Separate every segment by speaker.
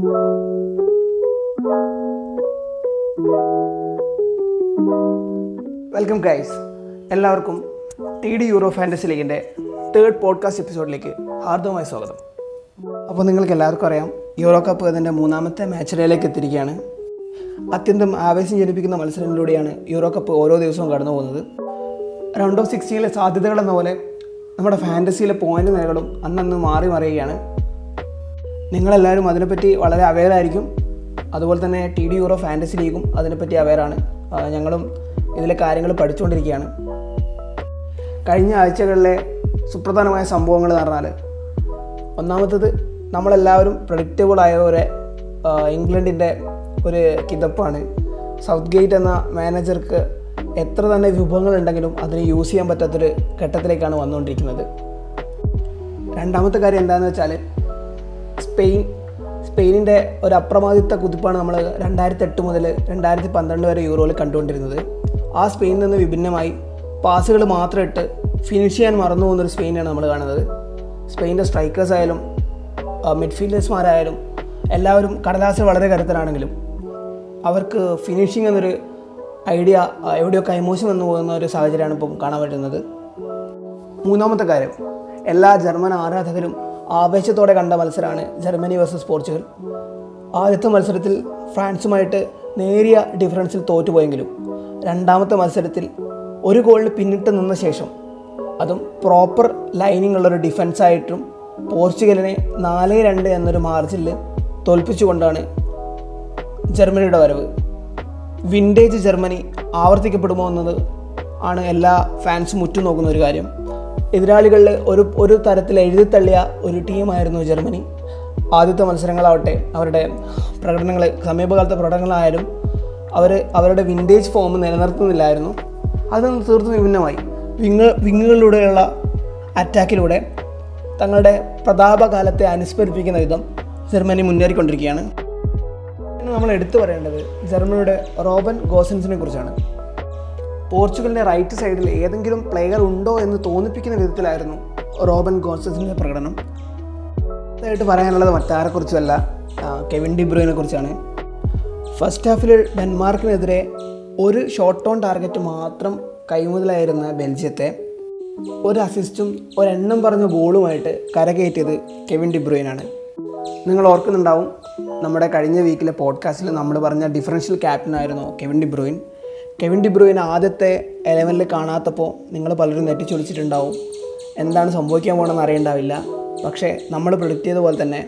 Speaker 1: Welcome guys എല്ലാവർക്കും T D Euro fantasy ലീഗിന്റെ third podcast എപ്പിസോഡിലേക്ക് ഹാർദവമായ സ്വാഗതം. അപ്പോൾ നിങ്ങൾക്ക് എല്ലാവർക്കും അറിയാം യൂറോ കപ്പ് അതിന്റെ മൂന്നാമത്തെ മാച്ച് മാച്ചിലേക്ക് എത്തിയിരിക്കുകയാണ്. അത്യന്തം ആവേശം ജനിപ്പിക്കുന്ന മത്സരങ്ങളിലൂടെയാണ് യൂറോ കപ്പ് ഓരോ ദിവസവും കടന്നു പോകുന്നത്. റൗണ്ട് ഓഫ് സിക്സ്റ്റീനിലെ സാധ്യതകൾ എന്ന പോലെ നമ്മുടെ ഫാന്റസിയിലെ പോയിന്റ് നിലകളും അന്നന്ന് മാറി മറിയുകയാണ്. നിങ്ങളെല്ലാവരും അതിനെപ്പറ്റി വളരെ അവെയർ ആയിരിക്കും. അതുപോലെ തന്നെ ടി ഡി യൂറോ ഫാന്റസി ലീഗും അതിനെപ്പറ്റി അവെയറാണ് ഞങ്ങളും ഇതിലെ കാര്യങ്ങൾ പഠിച്ചുകൊണ്ടിരിക്കുകയാണ്. കഴിഞ്ഞ ആഴ്ചകളിലെ സുപ്രധാനമായ സംഭവങ്ങൾ എന്ന് പറഞ്ഞാൽ ഒന്നാമത്തത് നമ്മളെല്ലാവരും പ്രഡിക്റ്റബിൾ ആയ ഒരു ഇംഗ്ലണ്ടിന്റെ ഒരു കിതപ്പാണ്. സൗത്ത് ഗേറ്റ് എന്ന മാനേജർക്ക് എത്ര തന്നെ വിഭവങ്ങളുണ്ടെങ്കിലും അതിനെ യൂസ് ചെയ്യാൻ പറ്റാത്തൊരു ഘട്ടത്തിലേക്കാണ് വന്നുകൊണ്ടിരിക്കുന്നത്. രണ്ടാമത്തെ കാര്യം എന്താണെന്ന് വെച്ചാൽ സ്പെയിൻ സ്പെയിനിന്റെ ഒരു അപ്രമാദിത്ത കുതിപ്പാണ് നമ്മൾ രണ്ടായിരത്തി എട്ട് മുതൽ രണ്ടായിരത്തി പന്ത്രണ്ട് വരെ യൂറോയിൽ കണ്ടുകൊണ്ടിരുന്നത്. ആ സ്പെയിനിൽ നിന്ന് വിഭിന്നമായി പാസുകൾ മാത്രം ഇട്ട് ഫിനിഷ് ചെയ്യാൻ മറന്നു പോകുന്നൊരു സ്പെയിനാണ് നമ്മൾ കാണുന്നത്. സ്പെയിന്റെ സ്ട്രൈക്കേഴ്സ് ആയാലും മിഡ്ഫീൽഡേഴ്സ്മാരായാലും എല്ലാവരും കടലാസിൽ വളരെ കരുത്തരാണെങ്കിലും അവർക്ക് ഫിനിഷിംഗ് എന്നൊരു ഐഡിയ എവിടെയോ കൈമോശം വന്നു പോകുന്ന ഒരു സാഹചര്യമാണ് ഇപ്പം കാണാൻ പറ്റുന്നത്. മൂന്നാമത്തെ കാര്യം എല്ലാ ജർമ്മൻ ആരാധകരും ആവേശത്തോടെ കണ്ട മത്സരമാണ് ജർമ്മനി വേഴ്സസ് പോർച്ചുഗൽ. ആദ്യത്തെ മത്സരത്തിൽ ഫ്രാൻസുമായിട്ട് നേരിയ ഡിഫറൻസിൽ തോറ്റുപോയെങ്കിലും രണ്ടാമത്തെ മത്സരത്തിൽ ഒരു ഗോളിന് പിന്നിട്ട് നിന്ന ശേഷം അതും പ്രോപ്പർ ലൈനിങ് ഉള്ളൊരു ഡിഫൻസായിട്ടും പോർച്ചുഗലിനെ നാല് രണ്ട് എന്നൊരു മാർജിനിൽ തോൽപ്പിച്ചുകൊണ്ടാണ് ജർമ്മനിയുടെ വരവ്. വിന്റേജ് ജർമ്മനി ആവർത്തിക്കപ്പെടുമോ എന്നത് ആണ് എല്ലാ ഫാൻസും ഉറ്റുനോക്കുന്ന ഒരു കാര്യം. എതിരാളികളിൽ ഒരു ഒരു തരത്തിൽ എഴുതിത്തള്ളിയ ഒരു ടീമായിരുന്നു ജർമ്മനി. ആദ്യത്തെ മത്സരങ്ങളാവട്ടെ അവരുടെ പ്രകടനങ്ങൾ സമീപകാലത്തെ പ്രകടനങ്ങളായാലും അവർ അവരുടെ വിന്റേജ് ഫോം നിലനിർത്തുന്നില്ലായിരുന്നു. അത് തീർത്തും വിഭിന്നമായി. വിങ് വിങ്ങുകളിലൂടെയുള്ള അറ്റാക്കിലൂടെ തങ്ങളുടെ പ്രതാപകാലത്തെ അനുസ്മരിപ്പിക്കുന്ന വിധം ജർമ്മനി മുന്നേറിക്കൊണ്ടിരിക്കുകയാണ്. നമ്മൾ എടുത്തു പറയേണ്ടത് ജർമ്മനിയുടെ റോബൻ ഗോസൻസിനെ കുറിച്ചാണ്. പോർച്ചുഗലിന്റെ റൈറ്റ് സൈഡിൽ ഏതെങ്കിലും പ്ലെയർ ഉണ്ടോ എന്ന് തോന്നിപ്പിക്കുന്ന വിധത്തിലായിരുന്നു റോബൻ ഗോസൻസിന്റെ പ്രകടനം. അതായിട്ട് പറയാനുള്ളത് മറ്റാരെക്കുറിച്ചുമല്ല കെവിൻ ഡിബ്രോയിനെ കുറിച്ചാണ്. ഫസ്റ്റ് ഹാഫിൽ ഡെൻമാർക്കിനെതിരെ ഒരു ഷോട്ട് ഓൺ ടാർഗറ്റ് മാത്രം കൈമുതലായിരുന്ന ബെൽജിയത്തെ ഒരു അസിസ്റ്റും ഒരെണ്ണം പറഞ്ഞ ബോളുമായിട്ട് കരകയറ്റിയത് കെവിൻ ഡിബ്രോയിനാണ് നിങ്ങൾ ഓർക്കുന്നുണ്ടാവും നമ്മുടെ കഴിഞ്ഞ വീക്കിലെ പോഡ്കാസ്റ്റിൽ നമ്മൾ പറഞ്ഞ differential ക്യാപ്റ്റനായിരുന്നു Kevin De Bruyne Kevin De Bruyne ആദ്യത്തെ എലവനിൽ കാണാത്തപ്പോൾ നിങ്ങൾ പലരും നെറ്റിച്ചൊളിച്ചിട്ടുണ്ടാവും എന്താണ് സംഭവിക്കാൻ പോകണമെന്ന് അറിയണ്ടാവില്ല. പക്ഷേ നമ്മൾ പ്രൊഡിക്റ്റ് ചെയ്ത പോലെ തന്നെ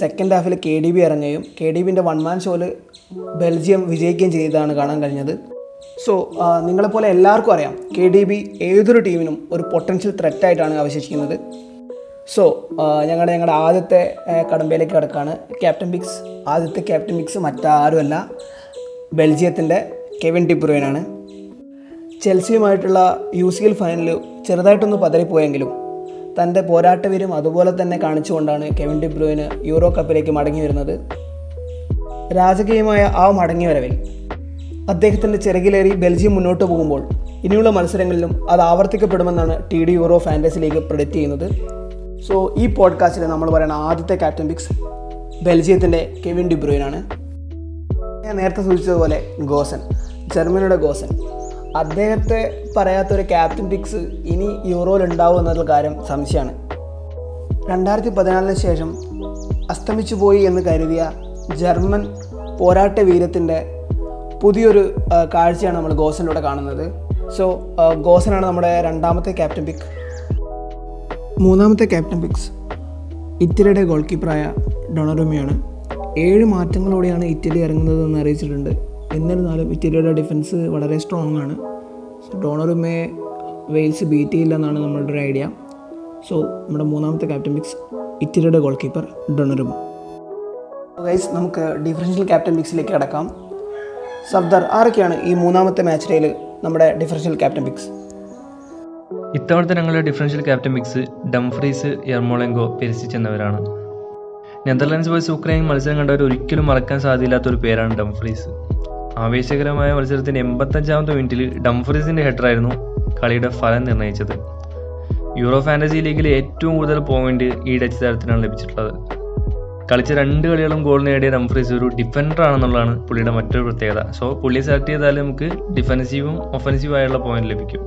Speaker 1: സെക്കൻഡ് ഹാഫിൽ കെ ഡി ബി ഇറങ്ങുകയും കെ ഡി ബിന്റെ വൺ മാൻ ഷോയിൽ ബെൽജിയം വിജയിക്കുകയും ചെയ്തതാണ് കാണാൻ കഴിഞ്ഞത്. സോ നിങ്ങളെപ്പോലെ എല്ലാവർക്കും അറിയാം കെ ഡി ബി ഏതൊരു ടീമിനും ഒരു പൊട്ടൻഷ്യൽ ത്രെറ്റായിട്ടാണ് അവശേഷിക്കുന്നത്. സോ ഞങ്ങളുടെ ഞങ്ങളുടെ ആദ്യത്തെ കടമ്പയിലേക്ക് കിടക്കുകയാണ് ക്യാപ്റ്റൻ പിക്സ് ആദ്യത്തെ ക്യാപ്റ്റൻ പിക്സ് മറ്റാരുമല്ല. ബെൽജിയത്തിന്റെ കെവിൻ ഡിബ്രോയിനാണ് ചെൽസിയുമായിട്ടുള്ള യു സി എൽ ഫൈനലിൽ ചെറുതായിട്ടൊന്ന് പതറിപ്പോയെങ്കിലും തന്റെ പോരാട്ടവീരും അതുപോലെ തന്നെ കാണിച്ചുകൊണ്ടാണ് കെവിൻ ഡിബ്രോയിന് യൂറോ കപ്പിലേക്ക് മടങ്ങി വരുന്നത്. രാജകീയമായ ആ മടങ്ങി വരവിൽ അദ്ദേഹത്തിന്റെ ചിറകിലേറി ബെൽജിയം മുന്നോട്ട് പോകുമ്പോൾ ഇനിയുള്ള മത്സരങ്ങളിലും അത് ആവർത്തിക്കപ്പെടുമെന്നാണ് T D Euro fantasy league predict ചെയ്യുന്നത്. സോ ഈ പോഡ്കാസ്റ്റിൽ നമ്മൾ പറയുന്ന ആദ്യത്തെ ക്യാപ്റ്റൻ പിക്സ് ബെൽജിയത്തിന്റെ കെവിൻ ഡിബ്രോയിനാണ് ഞാൻ നേരത്തെ സൂചിച്ചതുപോലെ ഗോസൻ. ജർമ്മനിയുടെ ഗോസൻ. അദ്ദേഹത്തെ പറയാത്തൊരു ക്യാപ്റ്റൻ പിക്സ് ഇനി യൂറോയിൽ ഉണ്ടാവും എന്നുള്ള കാര്യം സംശയമാണ്. രണ്ടായിരത്തി പതിനാലിന് ശേഷം അസ്തമിച്ചു പോയി എന്ന് കരുതിയ ജർമ്മൻ പോരാട്ട വീരത്തിന്റെ പുതിയൊരു കാഴ്ചയാണ് നമ്മൾ ഗോസനിലൂടെ കാണുന്നത്. സോ ഗോസനാണ് നമ്മുടെ രണ്ടാമത്തെ ക്യാപ്റ്റൻ പിക്ക് മൂന്നാമത്തെ ക്യാപ്റ്റൻ പിക്സ് ഇറ്റലിയുടെ ഗോൾ കീപ്പറായ ഡൊണറുമിയാണ് ഏഴ് മാറ്റങ്ങളോടെയാണ് ഇറ്റലി ഇറങ്ങുന്നതെന്ന് അറിയിച്ചിട്ടുണ്ട്. എന്നിരുന്നാലും ഇറ്റലിയുടെ ഡിഫൻസ് വളരെ സ്ട്രോങ് ആണ്. ഡോണറുമേ വെയിൽസ് ബീറ്റ് ചെയ്യില്ല എന്നാണ് നമ്മളുടെ ഒരു ഐഡിയ സോ നമ്മുടെ മൂന്നാമത്തെ ക്യാപ്റ്റൻ മിക്സ് ഇറ്റലിയുടെ ഗോൾ കീപ്പർ ഡൊണറുമ ഗൈസ് നമുക്ക് ഡിഫറൻഷ്യൽ ക്യാപ്റ്റൻ മിക്സിലേക്ക് കിടക്കാം. സഫ്ദർ ആരൊക്കെയാണ് ഈ മൂന്നാമത്തെ മാച്ച് ഡേയിൽ നമ്മുടെ ഡിഫറൻഷ്യൽ ക്യാപ്റ്റൻ പിക്സ്
Speaker 2: ഇത്തവണത്തെ ഞങ്ങളുടെ differential captain picks Dumfries Yarmolenko Perisic എന്നവരാണ്. Netherlands versus Ukraine മത്സരം കണ്ടവർ ഒരിക്കലും മറക്കാൻ സാധ്യമില്ലാത്ത ഒരു പേരാണ് ഡംഫ്രീസ്. ആവേശകരമായ മത്സരത്തിന്റെ എൺപത്തഞ്ചാമത്തെ മിനിറ്റിൽ ഡംഫ്രീസിന്റെ ഹെഡറായിരുന്നു കളിയുടെ ഫലം നിർണയിച്ചത് യൂറോ ഫാന്റസി ലീഗിൽ ഏറ്റവും കൂടുതൽ പോയിന്റ് ഈ ഡച്ച് താരത്തിനാണ് ലഭിച്ചിട്ടുള്ളത്. കളിച്ച രണ്ട് കളികളും ഗോൾ നേടിയ ഡംഫ്രീസ് ഒരു ഡിഫൻഡർ ആണെന്നുള്ളതാണ് പുള്ളിയുടെ മറ്റൊരു പ്രത്യേകത. സോ പുള്ളിയെ സെലക്ട് ചെയ്താൽ നമുക്ക് ഡിഫൻസീവും ഒഫൻസീവായുള്ള പോയിന്റ് ലഭിക്കും.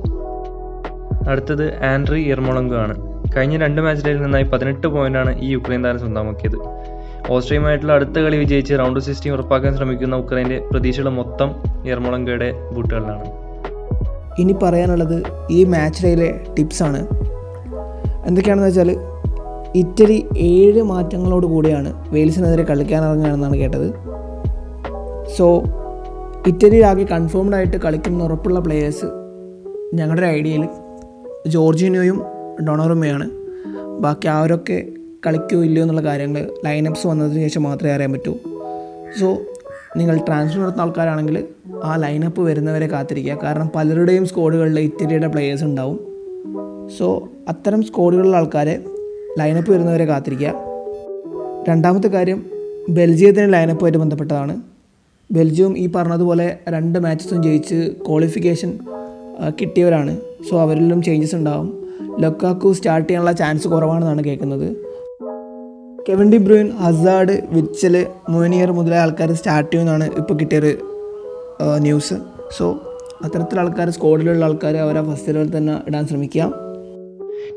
Speaker 2: അടുത്തത് ആൻഡ്രി ഇർമോളങ്കോ ആണ്. കഴിഞ്ഞ രണ്ട് മാച്ചിൽ നിന്നായി പതിനെട്ട് പോയിന്റാണ് ഈ യുക്രൈൻ താരം സ്വന്തമാക്കിയത്. ഓസ്ട്രിയയുമായിട്ടുള്ള അടുത്ത കളി വിജയിച്ച് റൗണ്ട് സിക്സ്റ്റീൻ ഉറപ്പാക്കാൻ ശ്രമിക്കുന്ന ഉക്രൈന്റെ പ്രതീക്ഷകൾ മൊത്തം ഇർമോളങ്കോയുടെ ബൂട്ടുകളിലാണ്.
Speaker 1: ഇനി പറയാനുള്ളത് ഈ മാച്ചിലെ ടിപ്സാണ് എന്തൊക്കെയാണെന്ന് വെച്ചാൽ ഇറ്റലി ഏഴ് മാറ്റങ്ങളോട് കൂടിയാണ് വെയിൽസിനെതിരെ കളിക്കാനിറങ്ങുകയാണെന്നാണ് കേട്ടത്. സോ ഇറ്റലി ആകെ കൺഫേംഡ് ആയിട്ട് കളിക്കുന്ന ഉറപ്പുള്ള പ്ലെയേഴ്സ് ഞങ്ങളുടെ ഐഡിയയിൽ ജോർജിനോയും ഡൊണോറുമയാണ്. ബാക്കി ആരൊക്കെ കളിക്കോ ഇല്ലയോ എന്നുള്ള കാര്യങ്ങൾ ലൈനപ്സ് വന്നതിന് ശേഷം മാത്രമേ അറിയാൻ പറ്റൂ. സോ നിങ്ങൾ ട്രാൻസ്ഫർ നടത്തുന്ന ആൾക്കാരാണെങ്കിൽ ആ ലൈനപ്പ് വരുന്നവരെ കാത്തിരിക്കുക. കാരണം പലരുടെയും സ്കോഡുകളിൽ ഇറ്റലിയുടെ പ്ലേയേഴ്സ് ഉണ്ടാവും. സോ അത്തരം സ്കോഡുകളിലുള്ള ആൾക്കാരെ ലൈനപ്പ് വരുന്നവരെ കാത്തിരിക്കുക. രണ്ടാമത്തെ കാര്യം ബെൽജിയത്തിന് ലൈനപ്പുമായിട്ട് ബന്ധപ്പെട്ടതാണ്. ബെൽജിയം ഈ പറഞ്ഞതുപോലെ രണ്ട് മാച്ചസും ജയിച്ച് ക്വാളിഫിക്കേഷൻ കിട്ടിയവരാണ്. സോ അവരിലും ചേഞ്ചസ് ഉണ്ടാവും. ലൊക്കാക്കു സ്റ്റാർട്ട് ചെയ്യാനുള്ള ചാൻസ് കുറവാണെന്നാണ് കേൾക്കുന്നത്. Kevin De Bruyne Hazard Witsel Meunier മുതലായ ആൾക്കാർ സ്റ്റാർട്ട് ചെയ്യുമെന്നാണ് ഇപ്പോൾ കിട്ടിയൊരു ന്യൂസ്. സോ അത്തരത്തിലുള്ള ആൾക്കാർ സ്കോഡിലുള്ള ആൾക്കാർ അവരെ ഫസ്റ്റ് ലെവലിൽ തന്നെ ഇടാൻ ശ്രമിക്കുക.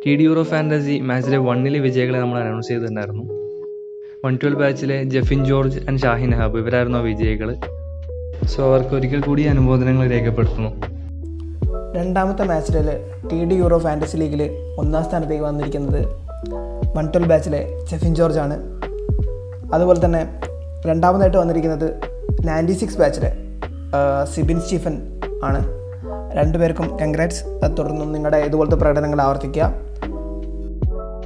Speaker 2: ടി ഡി യൂറോ ഫാന്റസി മാച്ചിലെ വണ്ണിലെ വിജയികളെ നമ്മൾ അനൗൺസ് ചെയ്തിട്ടുണ്ടായിരുന്നു. വൺ ട്വൽവ് ബാച്ചിലെ ജെഫിൻ ജോർജ് ആൻഡ് ഷാഹിൻ ഹബ് ഇവരായിരുന്നു വിജയികൾ സോ അവർക്ക് ഒരിക്കൽ കൂടി അനുബോധനങ്ങൾ രേഖപ്പെടുത്തുന്നു.
Speaker 1: രണ്ടാമത്തെ മാച്ചിൽ ടി ഡി യൂറോ ഫാന്റസി ലീഗിൽ ഒന്നാം സ്ഥാനത്തേക്ക് വന്നിരിക്കുന്നത് വൺ ട്വൽവ് ബാച്ചിലെ ചെഫിൻ ജോർജ് ആണ് അതുപോലെ തന്നെ രണ്ടാമതായിട്ട് വന്നിരിക്കുന്നത് നയന്റി സിക്സ് ബാച്ചിലെ സിബിൻ സ്റ്റീഫൻ ആണ്. രണ്ടുപേർക്കും കൺഗ്രാറ്റ്സ് തുടർന്നും നിങ്ങളുടെ ഇതുപോലത്തെ പ്രകടനങ്ങൾ ആവർത്തിക്കുക.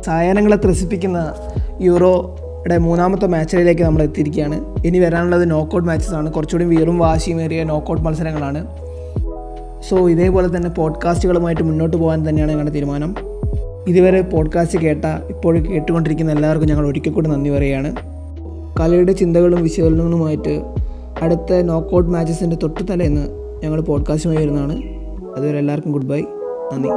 Speaker 1: സായാഹ്നങ്ങളെ ത്രസിപ്പിക്കുന്ന യൂറോയുടെ മൂന്നാമത്തെ മാച്ചിലേക്ക് നമ്മൾ എത്തിയിരിക്കുകയാണ്. ഇനി വരാനുള്ളത് നോക്കൗട്ട് മാച്ചസ് ആണ്. കുറച്ചുകൂടി വീറും വാശിയുമേറിയ നോക്കൗട്ട് മത്സരങ്ങളാണ്. സോ ഇതേപോലെ തന്നെ പോഡ്കാസ്റ്റുകളുമായിട്ട് മുന്നോട്ട് പോകാൻ തന്നെയാണ് ഞങ്ങളുടെ തീരുമാനം. ഇതുവരെ പോഡ്കാസ്റ്റ് കേട്ട ഇപ്പോഴും കേട്ടുകൊണ്ടിരിക്കുന്ന എല്ലാവർക്കും ഞങ്ങൾ ഒരിക്കൽ കൂടി നന്ദി പറയുകയാണ്. കലയുടെ ചിന്തകളും വിശകലനങ്ങളുമായിട്ട് അടുത്ത നോക്കൗട്ട് മാച്ചസിന്റെ തൊട്ടു തലേന്ന് ഞങ്ങൾ പോഡ്കാസ്റ്റുമായി വരുന്നതാണ്. അതുവരെ എല്ലാവർക്കും ഗുഡ് ബൈ നന്ദി.